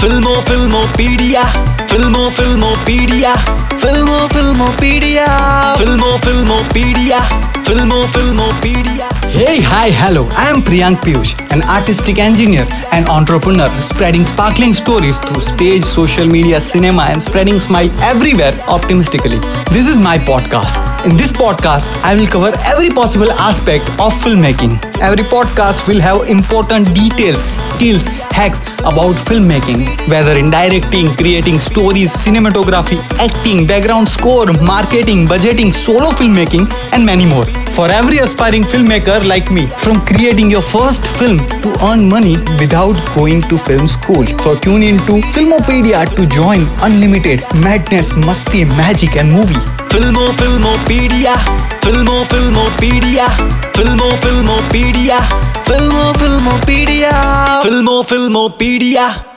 फिल्मो फ़िल्मों पीडिया फ़िल्मों फिल्मो पीडिया फिल्मो फ़िल्मों पीडिया फ़िल्मों फ़िल्मों पीडिया फ़िल्मों फ़िल्मों पीडिया Hey, hi, hello. I am Priyank Piyush, an artistic engineer and entrepreneur spreading sparkling stories through stage, social media, cinema, and spreading smile everywhere optimistically. This is my podcast. In this podcast, I will cover every possible aspect of filmmaking. Every podcast will have important details, skills, hacks about filmmaking, whether in directing, creating stories, cinematography, acting, background score, marketing, budgeting, solo filmmaking, and many more for every aspiring filmmaker like me from creating your first film to earn money without going to film school. So tune in to Filmopedia to join unlimited madness, musty, magic and movie. Filmo Filmopedia. Filmo Filmopedia. Filmo Filmopedia. Filmo Filmopedia. Filmo Filmopedia.